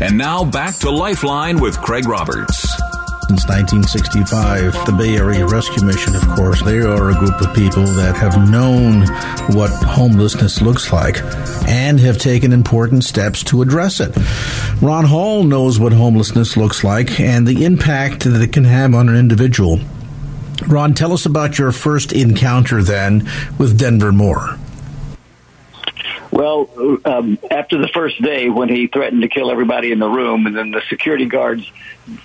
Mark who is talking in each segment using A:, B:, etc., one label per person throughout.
A: And now back to Lifeline with Craig Roberts.
B: Since 1965, the Bay Area Rescue Mission, of course, they are a group of people that have known what homelessness looks like and have taken important steps to address it. Ron Hall knows what homelessness looks like and the impact that it can have on an individual. Ron, tell us about your first encounter then with Denver Moore.
C: Well, um, after the first day when he threatened to kill everybody in the room, and then the security guards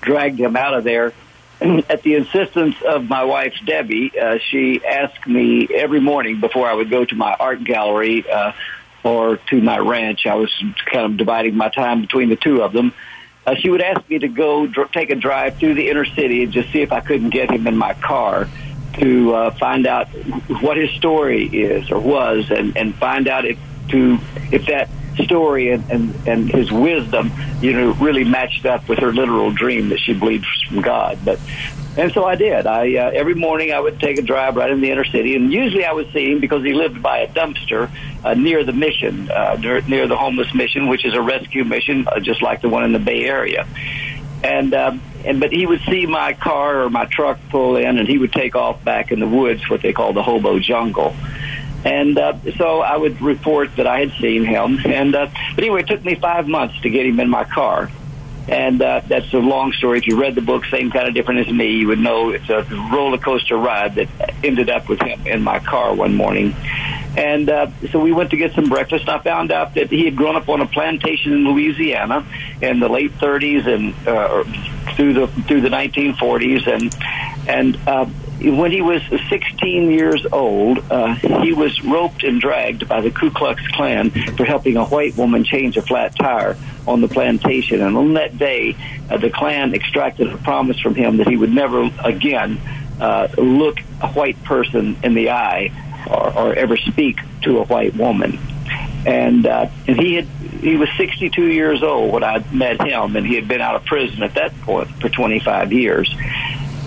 C: dragged him out of there, at the insistence of my wife Debbie, uh, she asked me every morning before I would go to my art gallery uh, or to my ranch. I was kind of dividing my time between the two of them. Uh, she would ask me to go dr- take a drive through the inner city and just see if I couldn't get him in my car to uh, find out what his story is or was, and, and find out if to if that story and, and, and his wisdom, you know, really matched up with her literal dream that she believes from God. But and so I did. I uh, every morning I would take a drive right in the inner city, and usually I would see him because he lived by a dumpster uh, near the mission, uh, near, near the homeless mission, which is a rescue mission, uh, just like the one in the Bay Area. And um, and but he would see my car or my truck pull in, and he would take off back in the woods, what they call the hobo jungle. And uh, so I would report that I had seen him. And uh, but anyway, it took me five months to get him in my car. And uh, that's a long story. If you read the book, same kind of different as me, you would know it's a roller coaster ride that ended up with him in my car one morning. And uh, so we went to get some breakfast. I found out that he had grown up on a plantation in Louisiana in the late 30s and uh, through the through the 1940s, and and uh, when he was 16 years old, uh, he was roped and dragged by the Ku Klux Klan for helping a white woman change a flat tire on the plantation. And on that day, uh, the Klan extracted a promise from him that he would never again uh, look a white person in the eye or, or ever speak to a white woman. And uh, and he had he was 62 years old when I met him, and he had been out of prison at that point for 25 years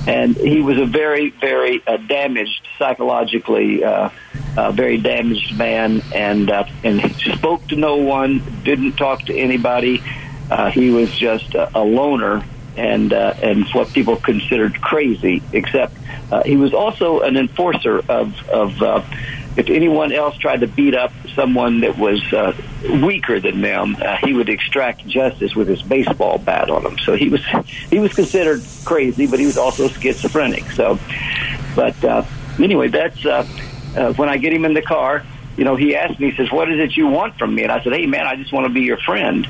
C: and he was a very, very uh, damaged psychologically, uh, uh, very damaged man, and uh, and he spoke to no one, didn't talk to anybody. Uh, he was just a, a loner, and uh, and what people considered crazy. Except uh, he was also an enforcer of of. Uh, if anyone else tried to beat up someone that was uh, weaker than them, uh, he would extract justice with his baseball bat on them. So he was he was considered crazy, but he was also schizophrenic. So, but uh, anyway, that's uh, uh, when I get him in the car. You know, he asked me, he says, "What is it you want from me?" And I said, "Hey, man, I just want to be your friend."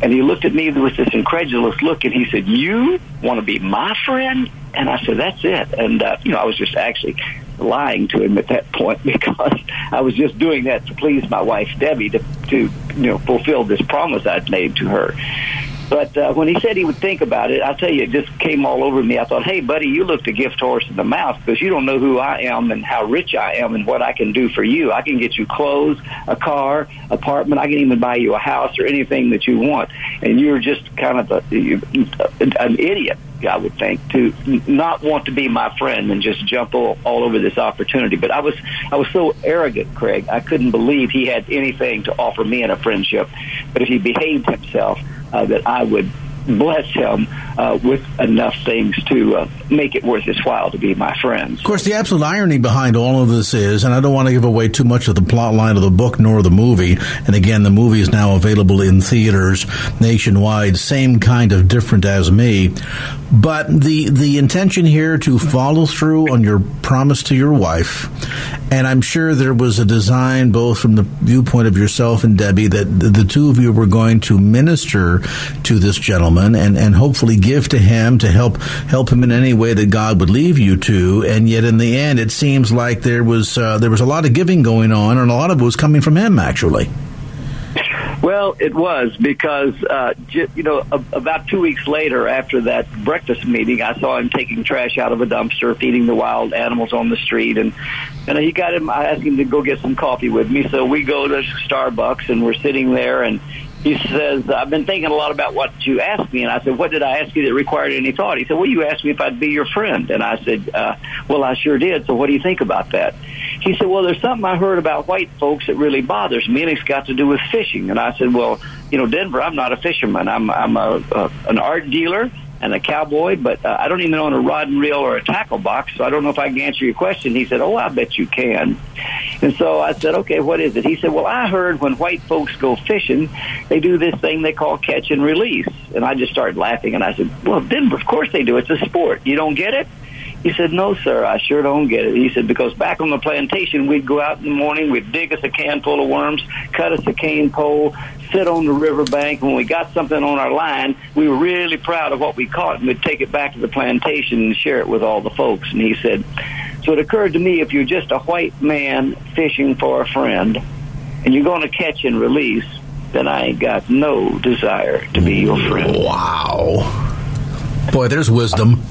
C: And he looked at me with this incredulous look, and he said, "You want to be my friend?" And I said, "That's it." And uh, you know, I was just actually lying to him at that point because I was just doing that to please my wife Debbie to to you know fulfill this promise I'd made to her. But uh, when he said he would think about it, I'll tell you, it just came all over me. I thought, hey, buddy, you looked a gift horse in the mouth because you don't know who I am and how rich I am and what I can do for you. I can get you clothes, a car, apartment. I can even buy you a house or anything that you want. And you're just kind of a, you, an idiot, I would think, to not want to be my friend and just jump all, all over this opportunity. But I was, I was so arrogant, Craig. I couldn't believe he had anything to offer me in a friendship. But if he behaved himself, that I would bless him uh, with enough things to uh, make it worth his while to be my friends.
B: Of course, the absolute irony behind all of this is, and I don't want to give away too much of the plot line of the book nor the movie, and again, the movie is now available in theaters nationwide, same kind of different as me, but the, the intention here to follow through on your promise to your wife, and I'm sure there was a design both from the viewpoint of yourself and Debbie that the two of you were going to minister to this gentleman and, and hopefully give to him to help help him in any way that God would leave you to. And yet, in the end, it seems like there was uh, there was a lot of giving going on, and a lot of it was coming from him, actually.
C: Well, it was because uh, j- you know about two weeks later, after that breakfast meeting, I saw him taking trash out of a dumpster, feeding the wild animals on the street, and and he got him. I asked him to go get some coffee with me, so we go to Starbucks, and we're sitting there, and he says, I've been thinking a lot about what you asked me. And I said, what did I ask you that required any thought? He said, well, you asked me if I'd be your friend. And I said, uh, well, I sure did. So what do you think about that? He said, well, there's something I heard about white folks that really bothers me, and it's got to do with fishing. And I said, well, you know, Denver, I'm not a fisherman. I'm, I'm a, a, an art dealer and a cowboy, but uh, I don't even own a rod and reel or a tackle box, so I don't know if I can answer your question. He said, Oh, I bet you can. And so I said, Okay, what is it? He said, Well, I heard when white folks go fishing, they do this thing they call catch and release. And I just started laughing, and I said, Well, Denver, of course they do. It's a sport. You don't get it? He said, No, sir, I sure don't get it. He said, Because back on the plantation, we'd go out in the morning, we'd dig us a can full of worms, cut us a cane pole, sit on the riverbank. When we got something on our line, we were really proud of what we caught, and we'd take it back to the plantation and share it with all the folks. And he said, So it occurred to me if you're just a white man fishing for a friend, and you're going to catch and release, then I ain't got no desire to be your friend.
B: Wow. Boy, there's wisdom.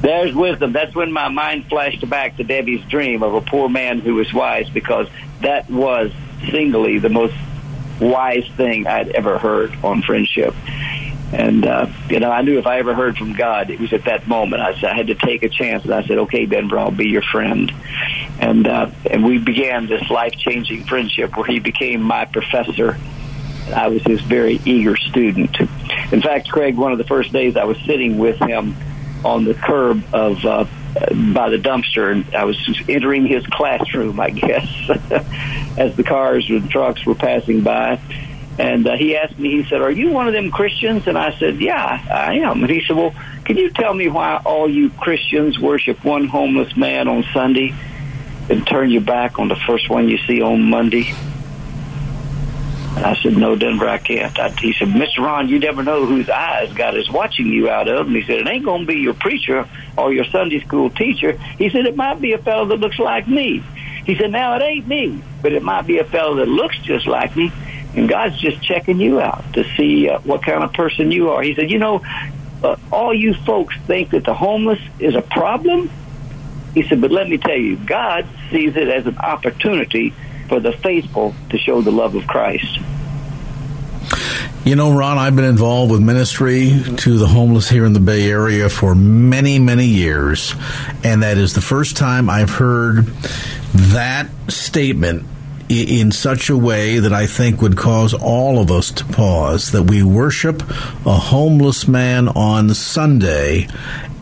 C: There's wisdom. That's when my mind flashed back to Debbie's dream of a poor man who was wise because that was singly the most wise thing I'd ever heard on friendship. And, uh, you know, I knew if I ever heard from God, it was at that moment. I, said, I had to take a chance. And I said, okay, Denver, I'll be your friend. And, uh, and we began this life changing friendship where he became my professor. I was his very eager student. In fact, Craig, one of the first days I was sitting with him on the curb of uh, by the dumpster, and I was entering his classroom, I guess, as the cars and trucks were passing by. And uh, he asked me, he said, "Are you one of them Christians?" And I said, "Yeah, I am." And he said, "Well, can you tell me why all you Christians worship one homeless man on Sunday and turn your back on the first one you see on Monday?" And I said, no, Denver, I can't. I, he said, Mr. Ron, you never know whose eyes God is watching you out of. And he said, it ain't going to be your preacher or your Sunday school teacher. He said, it might be a fellow that looks like me. He said, now it ain't me, but it might be a fellow that looks just like me. And God's just checking you out to see uh, what kind of person you are. He said, you know, uh, all you folks think that the homeless is a problem. He said, but let me tell you, God sees it as an opportunity for the faithful to show the love of Christ.
B: You know, Ron, I've been involved with ministry to the homeless here in the Bay Area for many, many years. And that is the first time I've heard that statement in such a way that I think would cause all of us to pause that we worship a homeless man on Sunday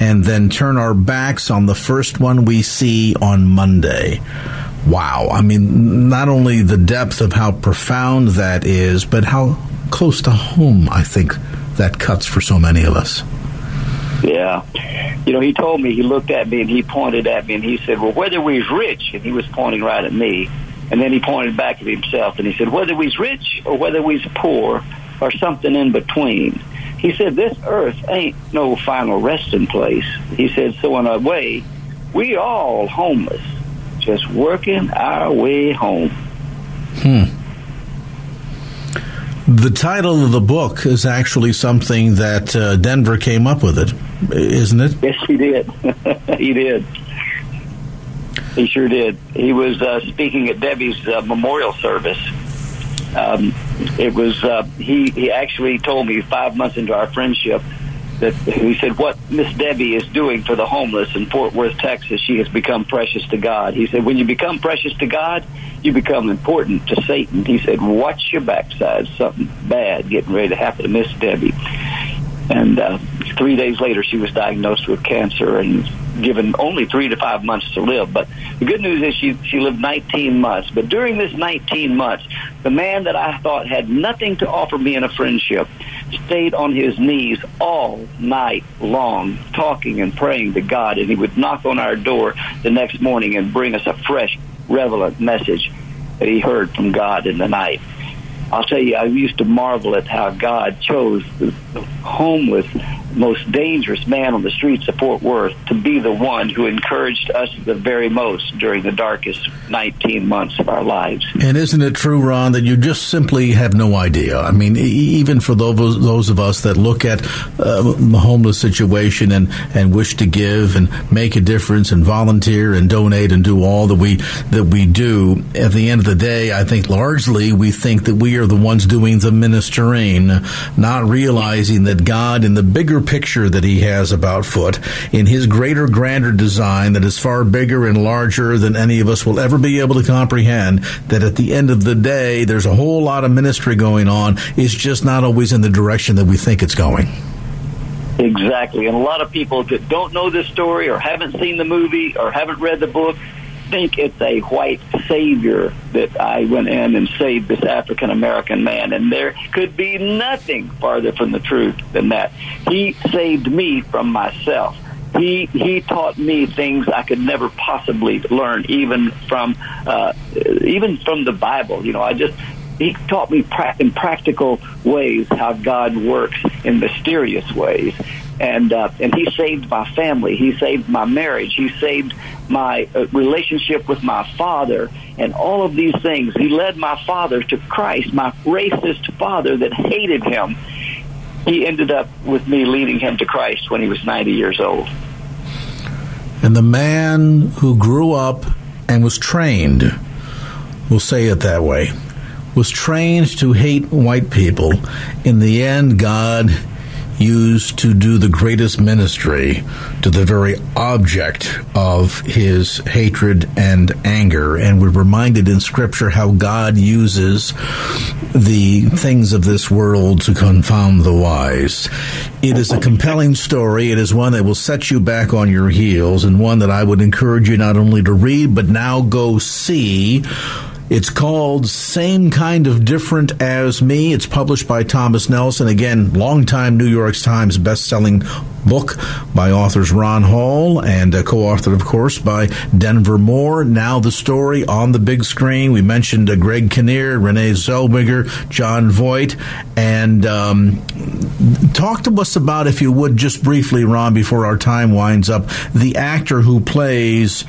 B: and then turn our backs on the first one we see on Monday wow. I mean, not only the depth of how profound that is, but how close to home I think that cuts for so many of us.
C: Yeah. You know, he told me, he looked at me and he pointed at me and he said, well, whether we's rich, and he was pointing right at me, and then he pointed back at himself and he said, whether we's rich or whether we's poor or something in between. He said, this earth ain't no final resting place. He said, so in a way, we all homeless just working our way home.
B: Hmm. The title of the book is actually something that uh, Denver came up with it, isn't it?
C: Yes, he did. he did. He sure did. He was uh, speaking at Debbie's uh, memorial service. Um, it was uh, he. He actually told me five months into our friendship that he said what Miss Debbie is doing for the homeless in Fort Worth, Texas. She has become precious to God. He said, when you become precious to God, you become important to Satan. He said, watch your backside. Something bad getting ready to happen to Miss Debbie. And uh, three days later, she was diagnosed with cancer and given only three to five months to live. But the good news is she she lived 19 months. But during this 19 months, the man that I thought had nothing to offer me in a friendship stayed on his knees all night long, talking and praying to God. And he would knock on our door the next morning and bring us a fresh, relevant message that he heard from God in the night. I'll tell you, I used to marvel at how God chose the homeless, most dangerous man on the streets of Fort Worth to be the one who encouraged us the very most during the darkest 19 months of our lives.
B: And isn't it true, Ron, that you just simply have no idea? I mean, even for those those of us that look at uh, the homeless situation and and wish to give and make a difference and volunteer and donate and do all that we that we do, at the end of the day, I think largely we think that we are the ones doing the ministering, not realizing that God, in the bigger picture that He has about foot, in His greater, grander design that is far bigger and larger than any of us will ever be able to comprehend, that at the end of the day, there's a whole lot of ministry going on. It's just not always in the direction that we think it's going.
C: Exactly. And a lot of people that don't know this story or haven't seen the movie or haven't read the book think it's a white savior that I went in and saved this African American man. And there could be nothing farther from the truth than that. He saved me from myself. He he taught me things I could never possibly learn, even from uh, even from the Bible. You know, I just he taught me pra- in practical ways how God works in mysterious ways and uh, and he saved my family. He saved my marriage. He saved my uh, relationship with my father, and all of these things. He led my father to Christ, my racist father that hated him. He ended up with me leading him to Christ when he was 90 years old.
B: And the man who grew up and was trained, we'll say it that way, was trained to hate white people. In the end, God used to do the greatest ministry to the very object of his hatred and anger. And we're reminded in Scripture how God uses the things of this world to confound the wise. It is a compelling story. It is one that will set you back on your heels and one that I would encourage you not only to read, but now go see it's called Same Kind of Different as Me. It's published by Thomas Nelson. Again, longtime New York Times best-selling book by authors Ron Hall and uh, co-authored, of course, by Denver Moore. Now the story on the big screen. We mentioned uh, Greg Kinnear, Renee Zellweger, Jon Voight, and um, talk to us about, if you would, just briefly, Ron, before our time winds up, the actor who plays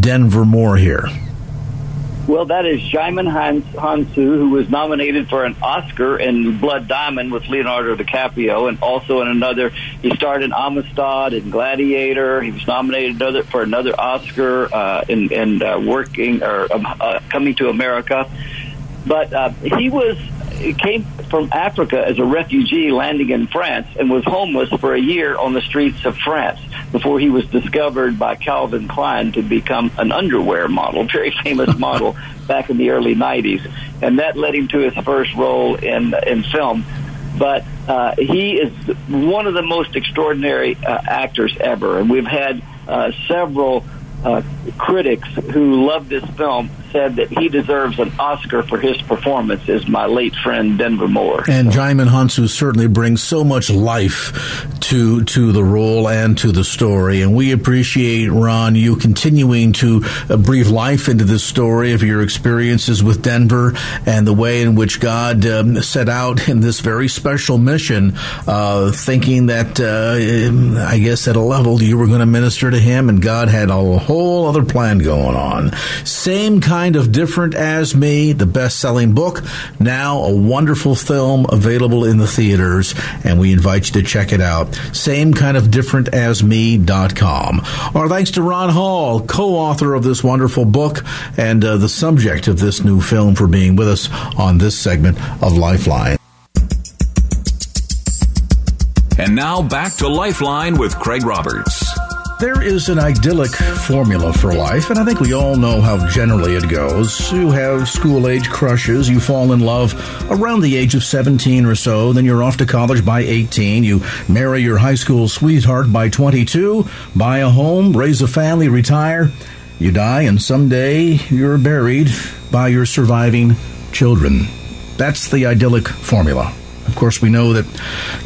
B: Denver Moore here.
C: Well, that is Djimon Hounsou, who was nominated for an Oscar in Blood Diamond with Leonardo DiCaprio, and also in another. He starred in Amistad and Gladiator. He was nominated another, for another Oscar uh, in, in uh, working or um, uh, coming to America. But uh, he was came from Africa as a refugee landing in France and was homeless for a year on the streets of France before he was discovered by Calvin Klein to become an underwear model, very famous model back in the early 90s. And that led him to his first role in, in film. But uh, he is one of the most extraordinary uh, actors ever. And we've had uh, several uh, critics who love this film said that he deserves an Oscar for his performance as my late friend Denver Moore.
B: And. Djimon Hounsou certainly brings so much life to to the role and to the story, and we appreciate Ron you continuing to uh, breathe life into this story of your experiences with Denver and the way in which God um, set out in this very special mission, uh, thinking that uh, I guess at a level you were going to minister to him, and God had a whole other plan going on. Same kind kind of different as me, the best selling book, now a wonderful film available in the theaters, and we invite you to check it out. Same kind of different as me.com. Our thanks to Ron Hall, co author of this wonderful book and uh, the subject of this new film, for being with us on this segment of Lifeline.
A: And now back to Lifeline with Craig Roberts.
B: There is an idyllic formula for life, and I think we all know how generally it goes. You have school age crushes, you fall in love around the age of 17 or so, then you're off to college by 18, you marry your high school sweetheart by 22, buy a home, raise a family, retire, you die, and someday you're buried by your surviving children. That's the idyllic formula. Of course, we know that,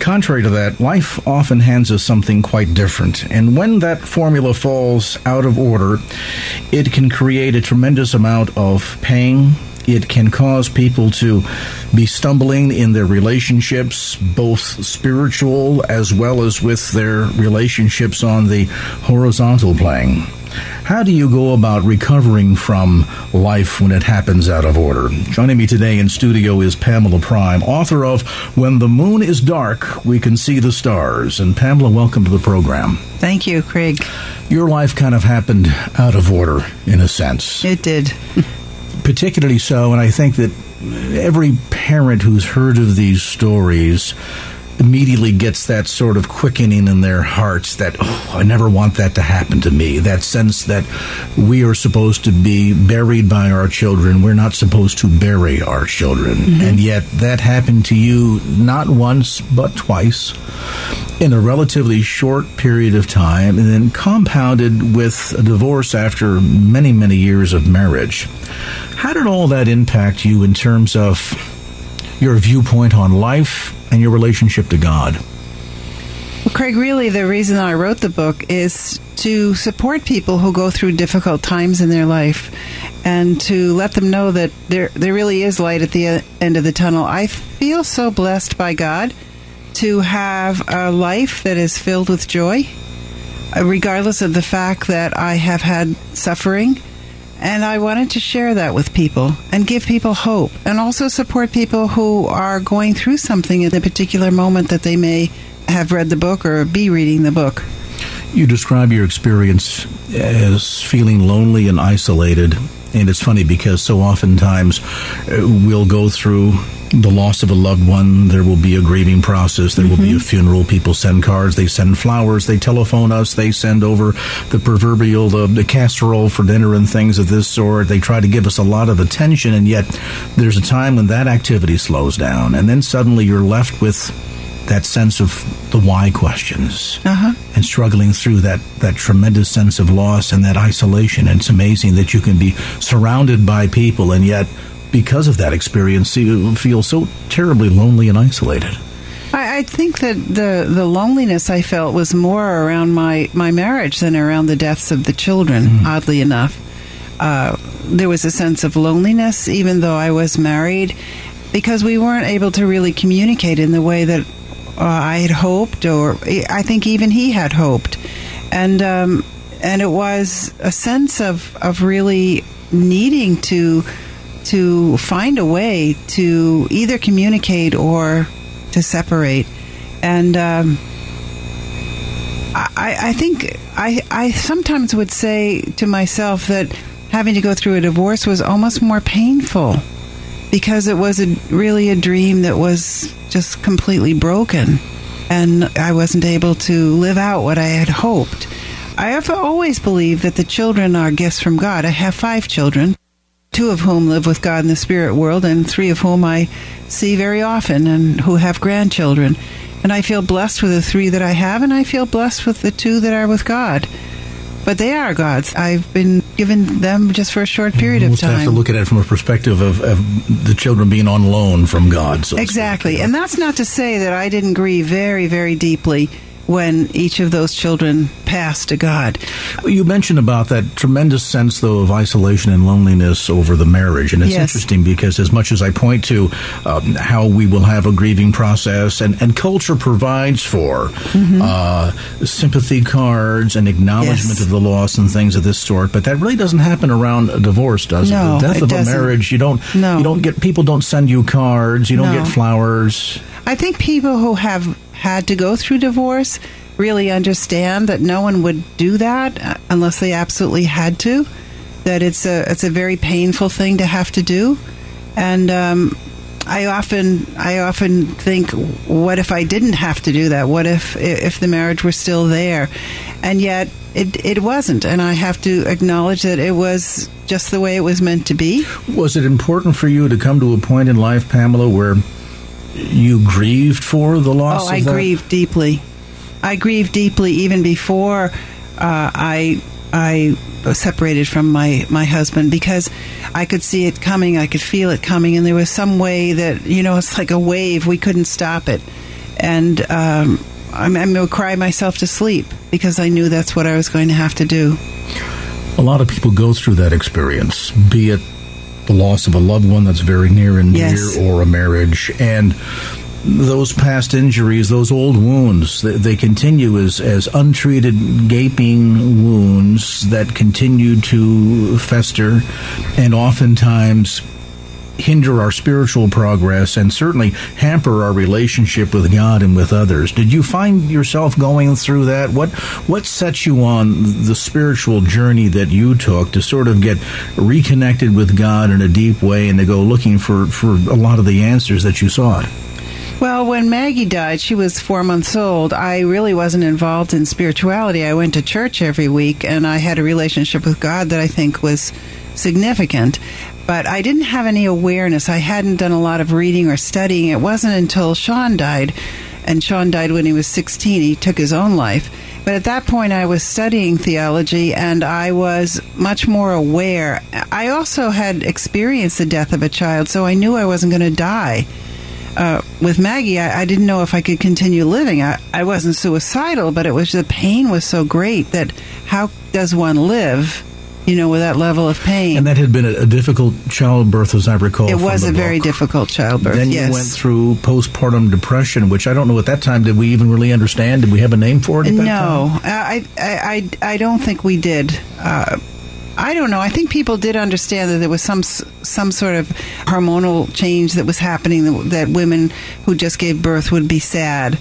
B: contrary to that, life often hands us something quite different. And when that formula falls out of order, it can create a tremendous amount of pain it can cause people to be stumbling in their relationships, both spiritual as well as with their relationships on the horizontal plane. How do you go about recovering from life when it happens out of order? Joining me today in studio is Pamela Prime, author of When the Moon is Dark, We Can See the Stars. And Pamela, welcome to the program.
D: Thank you, Craig.
B: Your life kind of happened out of order, in a sense.
D: It did.
B: Particularly so, and I think that every parent who's heard of these stories immediately gets that sort of quickening in their hearts that, oh, I never want that to happen to me. That sense that we are supposed to be buried by our children. We're not supposed to bury our children. Mm-hmm. And yet that happened to you not once, but twice in a relatively short period of time and then compounded with a divorce after many, many years of marriage. How did all that impact you in terms of your viewpoint on life and your relationship to God?
D: Well, Craig, really, the reason I wrote the book is to support people who go through difficult times in their life and to let them know that there, there really is light at the end of the tunnel. I feel so blessed by God to have a life that is filled with joy, uh, regardless of the fact that I have had suffering and I wanted to share that with people and give people hope and also support people who are going through something at a particular moment that they may have read the book or be reading the book.
B: You describe your experience as feeling lonely and isolated. And it's funny because so oftentimes uh, we'll go through the loss of a loved one, there will be a grieving process. There mm-hmm. will be a mm-hmm. funeral. People send cards, they send flowers, they telephone us, they send over the proverbial the, the casserole for dinner and things of this sort. They try to give us a lot of attention, and yet there's a time when that activity slows down, and then suddenly you're left with that sense of the why questions uh-huh. and struggling through that, that tremendous sense of loss and that isolation. And it's amazing that you can be surrounded by people and yet because of that experience, you feel so terribly lonely and isolated.
D: I, I, think that the the loneliness I felt was more around my, my marriage than around the deaths of the children. Mm. Oddly enough, uh, there was a sense of loneliness, even though I was married, because we weren't able to really communicate in the way that uh, I had hoped, or I think even he had hoped, and um, and it was a sense of of really needing to to find a way to either communicate or to separate. And um, I, I think I, I sometimes would say to myself that having to go through a divorce was almost more painful because it was a, really a dream that was just completely broken and I wasn't able to live out what I had hoped. I have always believed that the children are gifts from God. I have five children two of whom live with God in the spirit world, and three of whom I see very often and who have grandchildren. And I feel blessed with the three that I have, and I feel blessed with the two that are with God. But they are God's. I've been given them just for a short period
B: of
D: time.
B: have to look at it from a perspective of, of the children being on loan from God. So
D: exactly. And that's not to say that I didn't grieve very, very deeply when each of those children pass to God.
B: You mentioned about that tremendous sense, though, of isolation and loneliness over the marriage. And it's yes. interesting because, as much as I point to um, how we will have a grieving process, and, and culture provides for mm-hmm. uh, sympathy cards and acknowledgement yes. of the loss and things of this sort, but that really doesn't happen around a divorce, does
D: no,
B: it? The death
D: it
B: of
D: doesn't.
B: a marriage, you don't, no. you don't get, people don't send you cards, you don't no. get flowers.
D: I think people who have had to go through divorce really understand that no one would do that uh, unless they absolutely had to. That it's a it's a very painful thing to have to do, and um, I often I often think, what if I didn't have to do that? What if if the marriage were still there? And yet it it wasn't, and I have to acknowledge that it was just the way it was meant to be.
B: Was it important for you to come to a point in life, Pamela, where you grieved for the loss?
D: Oh, I
B: that?
D: grieved deeply. I grieved deeply even before uh, I I separated from my my husband because I could see it coming, I could feel it coming, and there was some way that you know it's like a wave we couldn't stop it, and um, I, I would cry myself to sleep because I knew that's what I was going to have to do.
B: A lot of people go through that experience, be it the loss of a loved one that's very near and
D: Yes.
B: dear, or a marriage, and those past injuries, those old wounds, they, they continue as, as untreated gaping wounds that continue to fester and oftentimes hinder our spiritual progress and certainly hamper our relationship with God and with others. Did you find yourself going through that? What what sets you on the spiritual journey that you took to sort of get reconnected with God in a deep way and to go looking for, for a lot of the answers that you sought?
D: Well, when Maggie died, she was four months old. I really wasn't involved in spirituality. I went to church every week and I had a relationship with God that I think was significant. But I didn't have any awareness. I hadn't done a lot of reading or studying. It wasn't until Sean died, and Sean died when he was 16. He took his own life. But at that point, I was studying theology and I was much more aware. I also had experienced the death of a child, so I knew I wasn't going to die uh, with Maggie, I, I didn't know if I could continue living. I, I wasn't suicidal, but it was the pain was so great that how does one live, you know, with that level of pain?
B: And that had been a, a difficult childbirth, as I recall.
D: it was a very difficult childbirth.
B: Then
D: yes.
B: you went through postpartum depression, which I don't know at that time. Did we even really understand? Did we have a name for it? At that
D: No,
B: time?
D: I, I, I, I don't think we did. Uh, I don't know. I think people did understand that there was some some sort of hormonal change that was happening that, that women who just gave birth would be sad.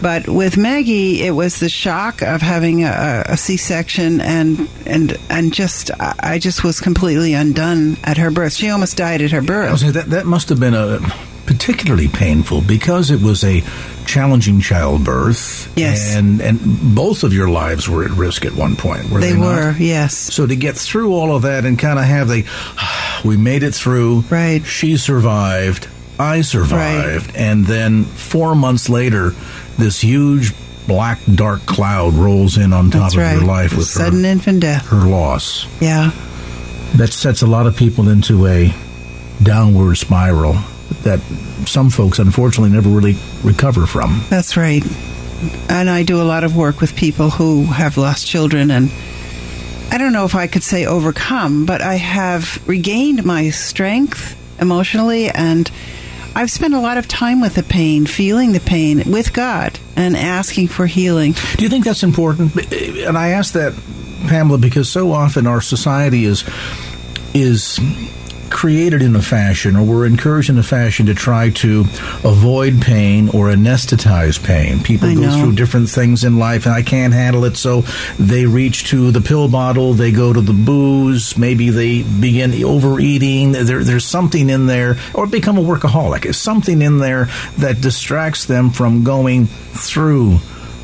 D: But with Maggie, it was the shock of having a, a C-section and and and just I just was completely undone at her birth. She almost died at her birth.
B: that that must have been a particularly painful because it was a challenging childbirth.
D: Yes.
B: and and both of your lives were at risk at one point. Were they,
D: They were, yes.
B: So to get through all of that and kind of have the, we made it through.
D: Right.
B: She survived. I survived, Right. and then four months later, this huge black dark cloud rolls in on top
D: That's
B: of
D: right.
B: your life with
D: Sudden
B: her,
D: infant death.
B: her loss.
D: Yeah.
B: That sets a lot of people into a downward spiral that some folks unfortunately never really recover from.
D: That's right. And I do a lot of work with people who have lost children and I don't know if I could say overcome, but I have regained my strength emotionally and I've spent a lot of time with the pain, feeling the pain with God and asking for healing.
B: Do you think that's important? And I ask that, Pamela, because so often our society is is created in a fashion or we're encouraged in a fashion to try to avoid pain or anesthetize pain. People
D: I
B: go
D: know.
B: through different things in life and I can't handle it, so they reach to the pill bottle, they go to the booze, maybe they begin overeating. There, there's something in there, or become a workaholic. There's something in there that distracts them from going through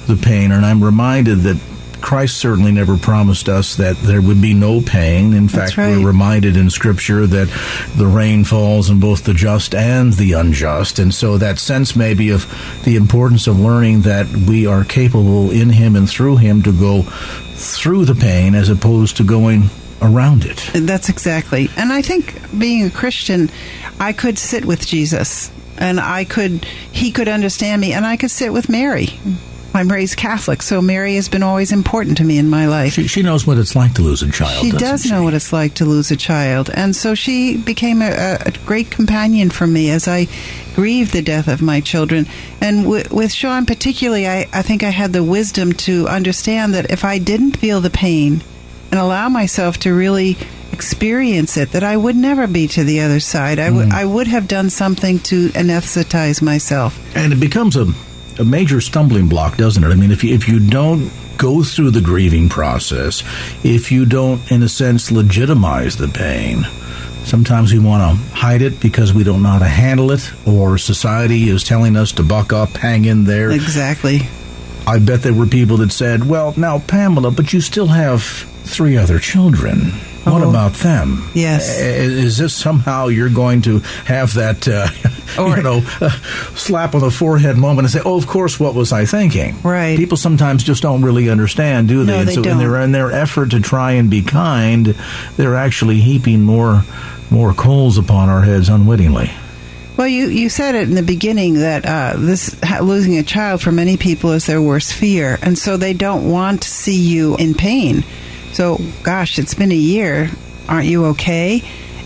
B: the pain. And I'm reminded that Christ certainly never promised us that there would be no pain. In
D: That's
B: fact,
D: right.
B: we're reminded in Scripture that the rain falls on both the just and the unjust. And so that sense maybe of the importance of learning that we are capable in Him and through Him to go through the pain as opposed to going around it.
D: That's exactly. And I think being a Christian, I could sit with Jesus and I could he could understand me and I could sit with Mary. I'm raised Catholic, so Mary has been always important to me in my life.
B: She, she knows what it's like to lose a child.
D: She
B: doesn't
D: does
B: she?
D: know what it's like to lose a child, and so she became a, a, great companion for me as I grieved the death of my children. And w- with Sean particularly, I, I think I had the wisdom to understand that if I didn't feel the pain and allow myself to really experience it, that I would never be to the other side. I mm. would have done something to anesthetize myself.
B: and it becomes a, a major stumbling block, doesn't it? I mean, if you, if you don't go through the grieving process, if you don't, in a sense, legitimize the pain, sometimes we want to hide it because we don't know how to handle it, or society is telling us to buck up, hang in there.
D: Exactly.
B: I bet there were people that said, "Well, now Pamela, but you still have three other children. What
D: Oh.
B: about them?
D: Yes.
B: Is this somehow you're going to have that, uh,
D: Or-
B: you know, uh, slap on the forehead moment and say, "Oh, of course, what was I thinking?"
D: Right.
B: People sometimes just don't really understand, do they?
D: No,
B: and
D: they
B: so, in
D: don't.
B: their in their effort to try and be kind, they're actually heaping more more coals upon our heads unwittingly.
D: Well, you, you said it in the beginning that uh, this losing a child for many people is their worst fear, and so they don't want to see you in pain. So, gosh, it's been a year. Aren't you okay?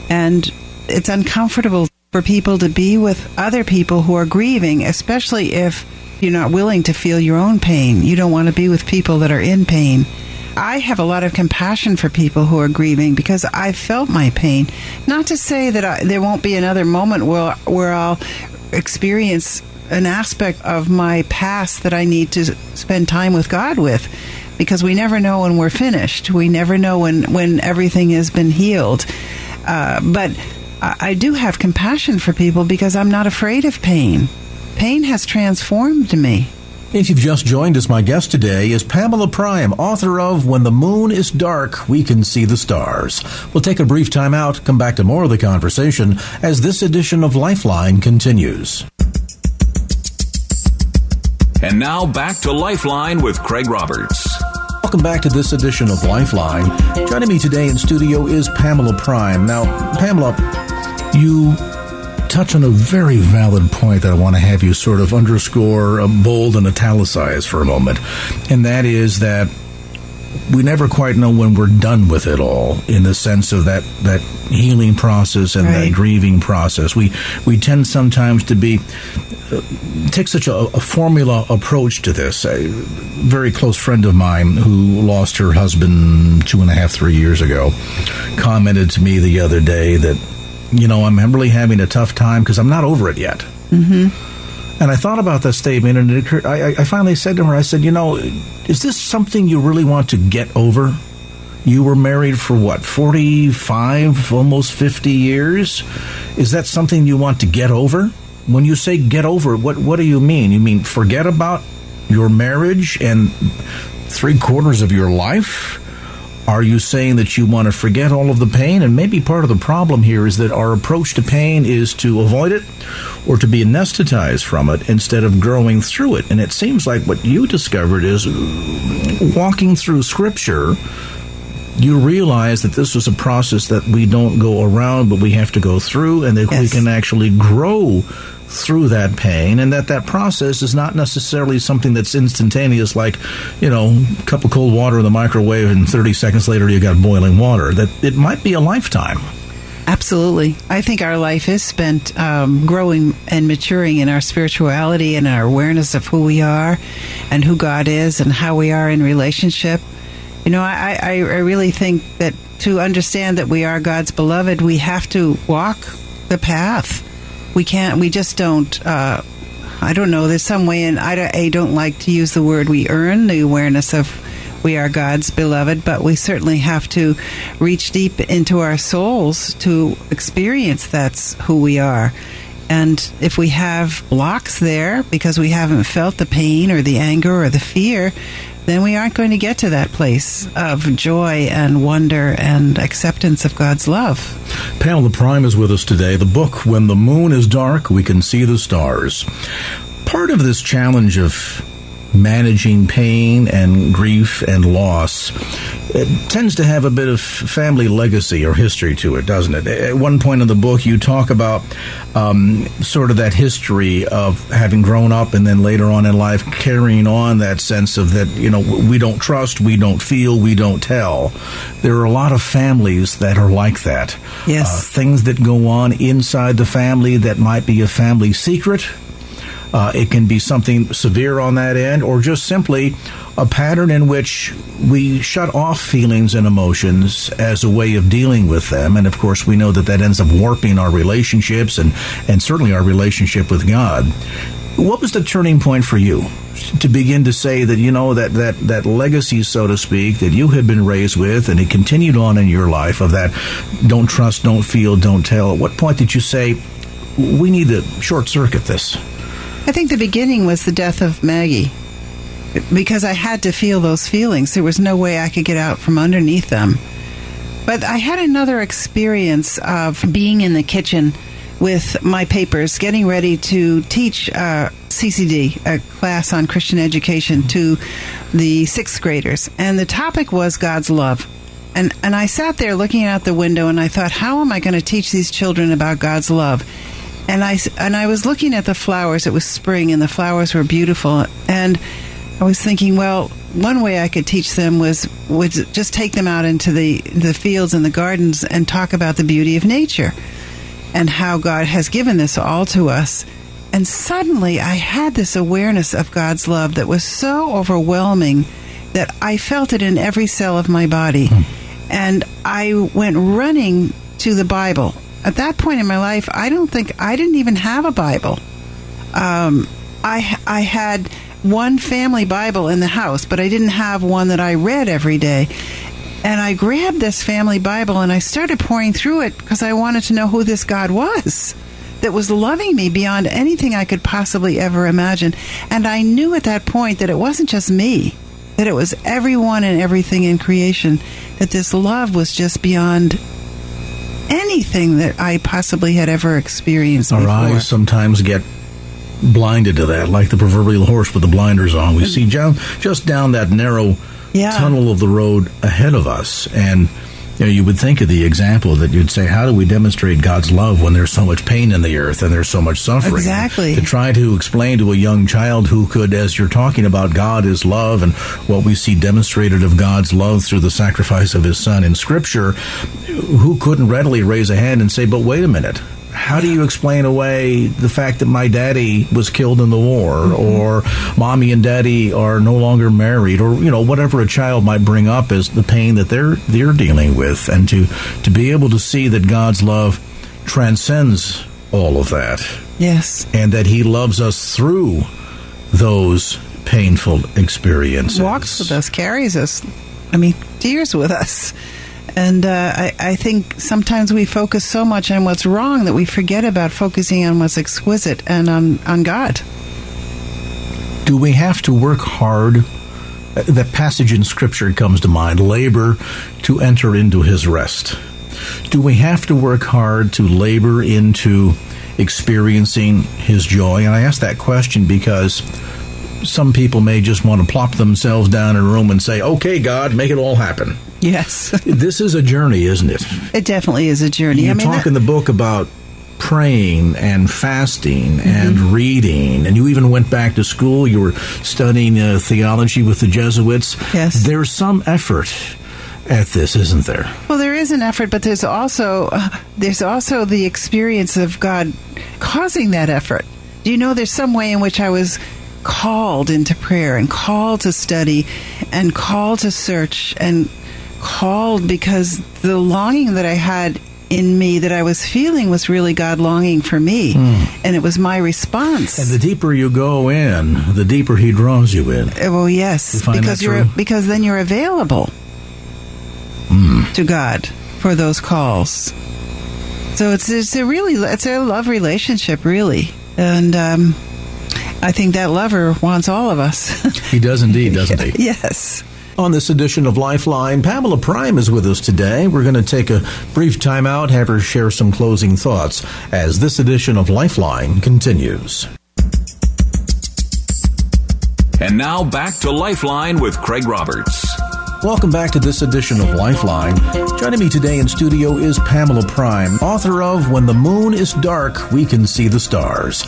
D: And it's uncomfortable for people to be with other people who are grieving, especially if you're not willing to feel your own pain. You don't want to be with people that are in pain. I have a lot of compassion for people who are grieving because I felt my pain. Not to say that I, there won't be another moment where where I'll experience an aspect of my past that I need to spend time with God with because we never know when we're finished. We never know when, when everything has been healed. Uh, but I, I do have compassion for people because I'm not afraid of pain. Pain has transformed me.
B: If you've just joined us, my guest today is Pamela Prime, author of When the Moon is Dark, We Can See the Stars. We'll take a brief time out, come back to more of the conversation as this edition of Lifeline continues.
A: And now back to Lifeline with Craig Roberts.
B: Welcome back to this edition of Lifeline. Joining me today in studio is Pamela Prime. Now, Pamela, you touch on a very valid point that I want to have you sort of underscore, uh, bold, and italicize for a moment. And that is that we never quite know when we're done with it all in the sense of that, that healing process and right. that grieving process. We, we tend sometimes to be, uh, take such a, a, formula approach to this. A very close friend of mine who lost her husband two and a half, three years ago commented to me the other day that you know, I'm really having a tough time because I'm not over it yet.
D: Mm-hmm.
B: And I thought about that statement, and it occurred, I, I finally said to her, I said, you know, is this something you really want to get over? You were married for what, 45, almost 50 years? Is that something you want to get over? When you say get over, what, what do you mean? You mean forget about your marriage and three quarters of your life? Are you saying that you want to forget all of the pain? And maybe part of the problem here is that our approach to pain is to avoid it or to be anesthetized from it instead of growing through it. And it seems like what you discovered is walking through Scripture you realize that this is a process that we don't go around, but we have to go through, and that yes. we can actually grow through that pain and that that process is not necessarily something that's instantaneous like you know a cup of cold water in the microwave and 30 seconds later you got boiling water that it might be a lifetime
D: Absolutely. I think our life is spent um, growing and maturing in our spirituality and our awareness of who we are and who God is and how we are in relationship. You know, I, I, I really think that to understand that we are God's beloved, we have to walk the path we can't. We just don't. Uh, I don't know. There's some way, and I, I don't like to use the word we earn the awareness of we are God's beloved, but we certainly have to reach deep into our souls to experience that's who we are. And if we have blocks there because we haven't felt the pain or the anger or the fear, then we aren't going to get to that place of joy and wonder and acceptance of God's love.
B: Pamela Prime is with us today. The book, When the Moon is Dark, We Can See the Stars. Part of this challenge of managing pain and grief and loss it tends to have a bit of family legacy or history to it, doesn't it? At one point in the book, you talk about um, sort of that history of having grown up and then later on in life carrying on that sense of that, you know, we don't trust, we don't feel, we don't tell. There are a lot of families that are like that.
D: Yes.
B: Uh, things that go on inside the family that might be a family secret uh, it can be something severe on that end, or just simply a pattern in which we shut off feelings and emotions as a way of dealing with them. And of course, we know that that ends up warping our relationships and, and certainly our relationship with God. What was the turning point for you to begin to say that, you know, that, that, that legacy, so to speak, that you had been raised with and it continued on in your life of that don't trust, don't feel, don't tell? At what point did you say, we need to short circuit this?
D: I think the beginning was the death of Maggie because I had to feel those feelings. There was no way I could get out from underneath them. But I had another experience of being in the kitchen with my papers, getting ready to teach uh, CCD, a class on Christian education, to the sixth graders. And the topic was God's love. And, and I sat there looking out the window and I thought, how am I going to teach these children about God's love? And I and I was looking at the flowers. It was spring, and the flowers were beautiful. And I was thinking, well, one way I could teach them was was just take them out into the the fields and the gardens and talk about the beauty of nature and how God has given this all to us. And suddenly I had this awareness of God's love that was so overwhelming that I felt it in every cell of my body. Hmm. And I went running to the Bible. At that point in my life, I don't think I didn't even have a Bible. Um, I I had one family Bible in the house, but I didn't have one that I read every day. And I grabbed this family Bible and I started pouring through it because I wanted to know who this God was that was loving me beyond anything I could possibly ever imagine. And I knew at that point that it wasn't just me, that it was everyone and everything in creation, that this love was just beyond anything that I possibly had ever experienced
B: Our
D: before.
B: eyes sometimes get blinded to that, like the proverbial horse with the blinders on. We mm. see down, just down that narrow
D: Yeah.
B: tunnel of the road ahead of us. And you know, you would think of the example that you'd say, how do we demonstrate God's love when there's so much pain in the earth and there's so much suffering?
D: Exactly.
B: To try to explain to a young child who could, as you're talking about God is love and what we see demonstrated of God's love through the sacrifice of his son in scripture, who couldn't readily raise a hand and say, but wait a minute. How do you explain away the fact that my daddy was killed in the war mm-hmm. or mommy and daddy are no longer married or you know whatever a child might bring up as the pain that they're they're dealing with and to to be able to see that God's love transcends all of that
D: Yes.
B: and that he loves us through those painful experiences.
D: walks with us, carries us. I mean, tears with us. And uh, I, I think sometimes we focus so much on what's wrong that we forget about focusing on what's exquisite and on, on God.
B: Do we have to work hard? Uh, That passage in Scripture comes to mind labor to enter into his rest. Do we have to work hard to labor into experiencing his joy? And I ask that question because some people may just want to plop themselves down in a room and say, okay, God, make it all happen.
D: Yes.
B: This is a journey, isn't it?
D: it definitely is a journey.
B: You
D: I mean,
B: talk
D: that-
B: in the book about praying and fasting and
D: Mm-hmm.
B: reading, and you even went back to school. You were studying uh, theology with the Jesuits.
D: Yes.
B: There's some effort at this, isn't there?
D: Well, there is an effort, but there's also uh, there's also the experience of God causing that effort. Do you know there's some way in which I was called into prayer and called to study and called to search and called because the longing that I had in me that I was feeling was really God longing for me, and it was my response.
B: And the deeper you go in, the deeper He draws you in.
D: Uh, Well, yes,
B: You
D: because you're
B: true?
D: because then you're available to God for those calls. So it's it's a really it's a love relationship, really, and um, I think that lover wants all of us.
B: He does indeed, doesn't He?
D: yes.
B: On this edition of Lifeline, Pamela Prime is with us today. We're going to take a brief time out, have her share some closing thoughts as this edition of Lifeline continues.
A: And now back to Lifeline with Craig Roberts.
B: Welcome back to this edition of Lifeline. Joining me today in studio is Pamela Prime, author of When the Moon is Dark, We Can See the Stars.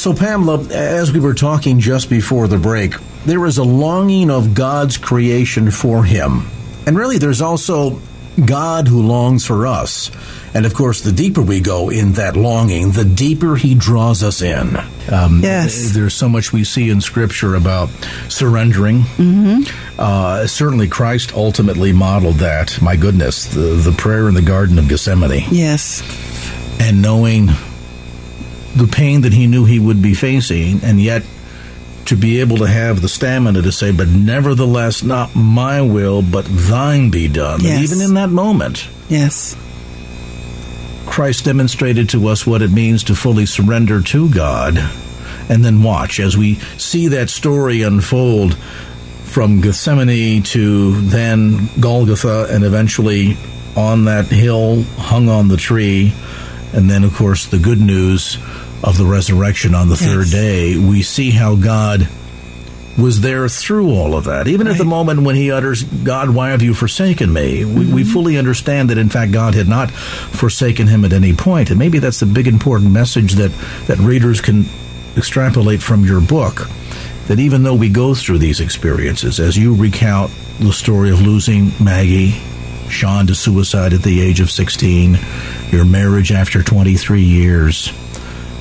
B: So, Pamela, as we were talking just before the break, there is a longing of God's creation for Him. And really, there's also God who longs for us. And of course, the deeper we go in that longing, the deeper He draws us in. Um,
D: Yes.
B: There's so much we see in Scripture about surrendering. Uh, certainly, Christ ultimately modeled that. My goodness, the, the prayer in the Garden of Gethsemane
D: Yes.
B: and knowing the pain that he knew he would be facing, and yet to be able to have the stamina to say, But nevertheless, not my will, but thine be done.
D: Yes.
B: even in that moment,
D: Yes.
B: Christ demonstrated to us what it means to fully surrender to God. And then watch as we see that story unfold from Gethsemane to then Golgotha and eventually on that hill hung on the tree. And then, of course, the good news of the resurrection on the third day. We see how God was there through all of that. Even at the moment when he utters, God, why have you forsaken me? We, we mm-hmm. fully understand that, in fact, God had not forsaken him at any point. And maybe that's the big important message that, that readers can extrapolate from your book. that even though we go through these experiences, as you recount the story of losing Maggie, Sean to suicide at the age of 16, your marriage after 23 years,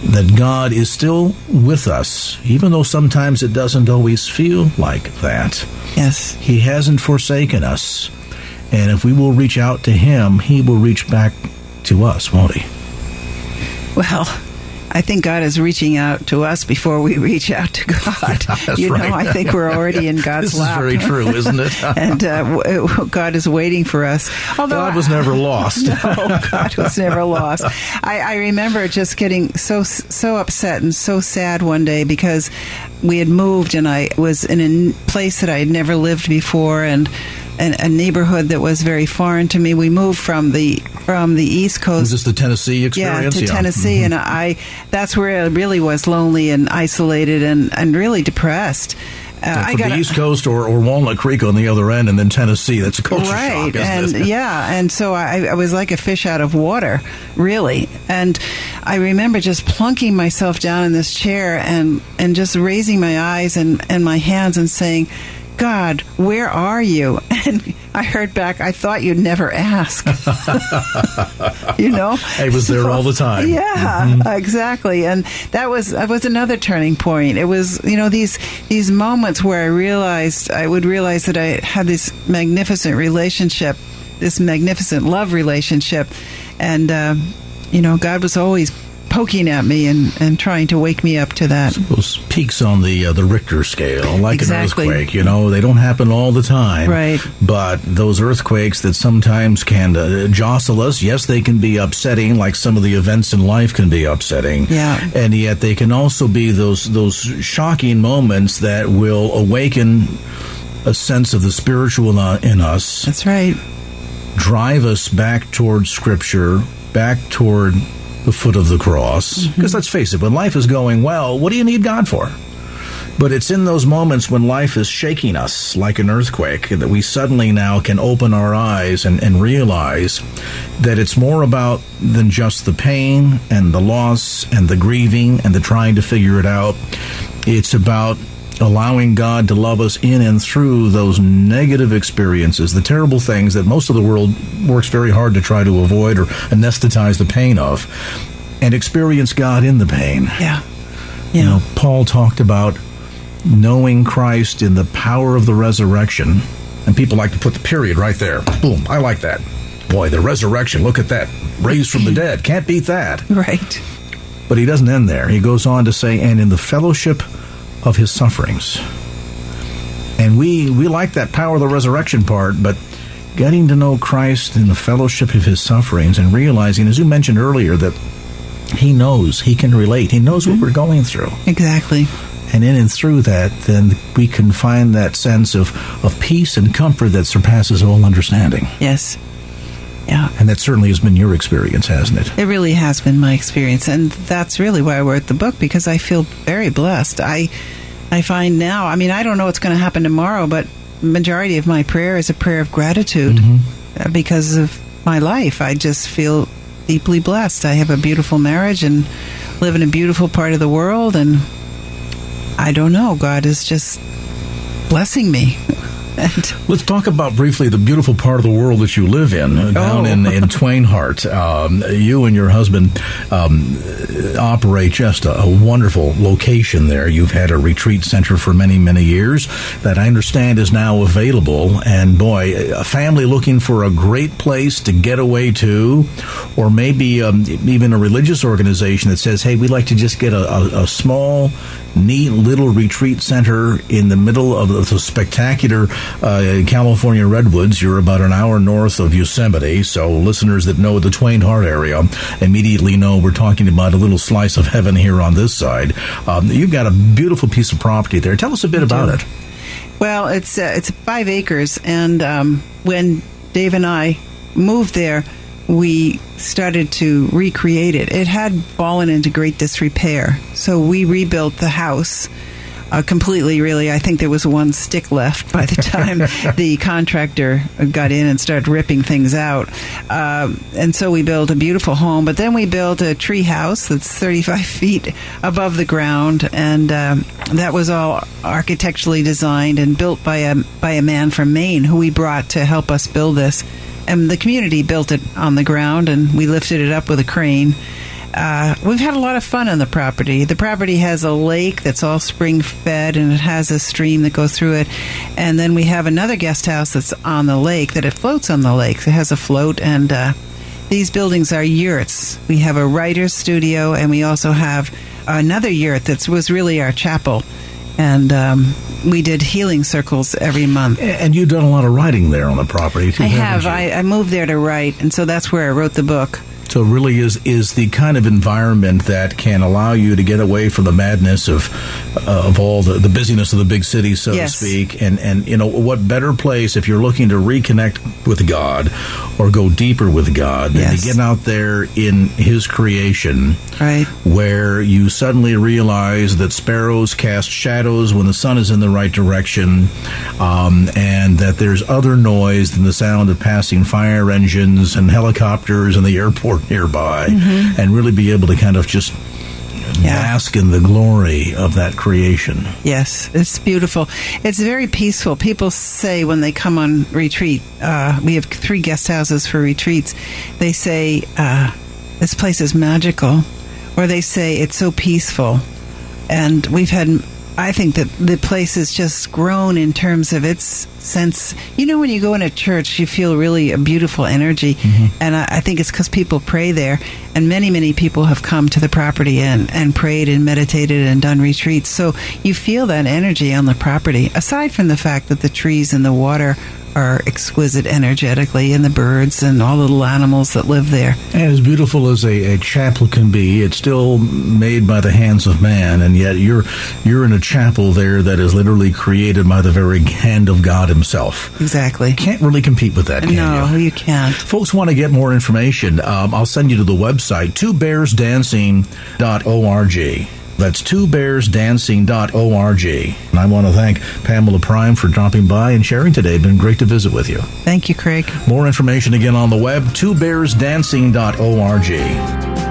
B: that God is still with us, even though sometimes it doesn't always feel like that.
D: Yes.
B: He hasn't forsaken us. And if we will reach out to Him, He will reach back to us, won't He?
D: Well, I think God is reaching out to us before we reach out to God.
B: Yeah,
D: you know,
B: right.
D: I think we're already in God's
B: This is very true, isn't it?
D: and uh, God is waiting for us. Although
B: God was never lost.
D: no, God was never lost. I, I remember just getting so so upset and so sad one day because we had moved and I was in a place that I had never lived before and. An- A neighborhood that was very foreign to me. We moved from the from the East Coast
B: Was this the Tennessee experience?
D: yeah, to Tennessee, and I that's where I really was lonely and isolated and, and really depressed. Uh,
B: Yeah,
D: I
B: from
D: got
B: the East Coast or, or Walnut Creek on the other end, and then Tennessee. That's a culture
D: right,
B: shock,
D: and
B: it?
D: yeah, and so I, I was like a fish out of water, really. And I remember just plunking myself down in this chair and and just raising my eyes and and my hands and saying. God, where are you? And I heard back, I thought you'd never ask. you know?
B: I was there all the time.
D: Yeah, exactly. And that was that was another turning point. It was you know these these moments where I realized I would realize that I had this magnificent relationship, this magnificent love relationship, and uh, you know God was always poking at me and, and trying to wake me up to that.
B: Those peaks on the uh, the Richter scale, like
D: Exactly.
B: an earthquake, you know, they don't happen all the time.
D: Right.
B: But those earthquakes that sometimes can uh, jostle us, yes, they can be upsetting, like some of the events in life can be upsetting.
D: Yeah.
B: And yet they can also be those those shocking moments that will awaken a sense of the spiritual uh, in us.
D: That's right.
B: drive us back toward Scripture, back toward the foot of the cross. Mm-hmm. Because let's face it, when life is going well, what do you need God for? But it's in those moments when life is shaking us like an earthquake that we suddenly now can open our eyes and, and realize that it's more about than just the pain and the loss and the grieving and the trying to figure it out. It's about allowing God to love us in and through those negative experiences, the terrible things that most of the world works very hard to try to avoid or anesthetize the pain of, and experience God in the pain.
D: Yeah.
B: You know, Paul talked about knowing Christ in the power of the resurrection, and people like to put the period right there. Boom, I like that. Boy, the resurrection, look at that. Raised from the dead. Can't beat that.
D: Right.
B: But he doesn't end there. He goes on to say, and in the fellowship of his sufferings. And we we like that power of the resurrection part, but getting to know Christ in the fellowship of his sufferings and realizing, as you mentioned earlier, that he knows, he can relate, he knows what mm-hmm. we're going through.
D: Exactly.
B: And in and through that, then we can find that sense of, of peace and comfort that surpasses all understanding.
D: Yes. Yeah.
B: And that certainly has been your experience, hasn't it?
D: It really has been my experience, and that's really why I wrote the book because I feel very blessed. I I find now, I mean, I don't know what's going to happen tomorrow, but majority of my prayer is a prayer of gratitude uh, because of my life. I just feel deeply blessed. I have a beautiful marriage and live in a beautiful part of the world, and I don't know. God is just blessing me. And
B: Let's talk about briefly the beautiful part of the world that you live in, uh, down
D: Oh.
B: in, in Twain Harte. Um, you and your husband um, operate just a, a wonderful location there. You've had a retreat center for many, many years that I understand is now available. And boy, a family looking for a great place to get away to, or maybe um, even a religious organization that says, hey, we'd like to just get a, a, a small, neat little retreat center in the middle of the spectacular uh, California redwoods. You're about an hour north of Yosemite, so listeners that know the Twain Harte area immediately know we're talking about a little slice of heaven here on this side. Um, you've got a beautiful piece of property there. Tell us a bit about it.
D: Well, it's uh, it's five acres, and um, when Dave and I moved there, we started to recreate it. It had fallen into great disrepair, so we rebuilt the house uh, completely, really. I think there was one stick left by the time the contractor got in and started ripping things out. Um, and so we built a beautiful home, but then we built a tree house that's 35 feet above the ground, and um, that was all architecturally designed and built by a by a man from Maine who we brought to help us build this. And the community built it on the ground, and we lifted it up with a crane. Uh, we've had a lot of fun on the property. The property has a lake that's all spring fed and it has a stream that goes through it. And then we have another guest house that's on the lake that it floats on the lake. It has a float and uh, these buildings are yurts. We have a writer's studio and we also have another yurt that was really our chapel. And um, we did healing circles every month.
B: And you've done a lot of writing there on the property, too.
D: I have. I, I moved there to write, and so that's where I wrote the book.
B: So it really is is the kind of environment that can allow you to get away from the madness of uh, of all the, the busyness of the big city, so
D: Yes.
B: to speak. And and you know what better place if you're looking to reconnect with God or go deeper with God than
D: Yes.
B: to get out there in His creation,
D: Right.
B: where you suddenly realize that sparrows cast shadows when the sun is in the right direction, um, and that there's other noise than the sound of passing fire engines and helicopters and the airport nearby, and really be able to kind of just bask in the glory of that creation.
D: Yes, it's beautiful. It's very peaceful. People say when they come on retreat, uh, we have three guest houses for retreats. They say uh, this place is magical, or they say it's so peaceful. And we've had, I think that the place has just grown in terms of its sense. You know, when you go in a church, you feel really a beautiful energy, mm-hmm. and I, I think it's because people pray there. And many, many people have come to the property and, and prayed and meditated and done retreats. So you feel that energy on the property. Aside from the fact that the trees and the water are exquisite energetically, and the birds and all the little animals that live there.
B: And as beautiful as a, a chapel can be, it's still made by the hands of man, and yet you're you're in a chapel there that is literally created by the very hand of God Himself.
D: Exactly.
B: Can't really compete with that, can
D: No,
B: you?
D: you can't.
B: Folks want to get more information. Um, I'll send you to the website, twobearsdancing.org. That's twobearsdancing.org. And I want to thank Pamela Prime for dropping by and sharing today. Been great to visit with you.
D: Thank you, Craig.
B: More information again on the web, twobearsdancing.org.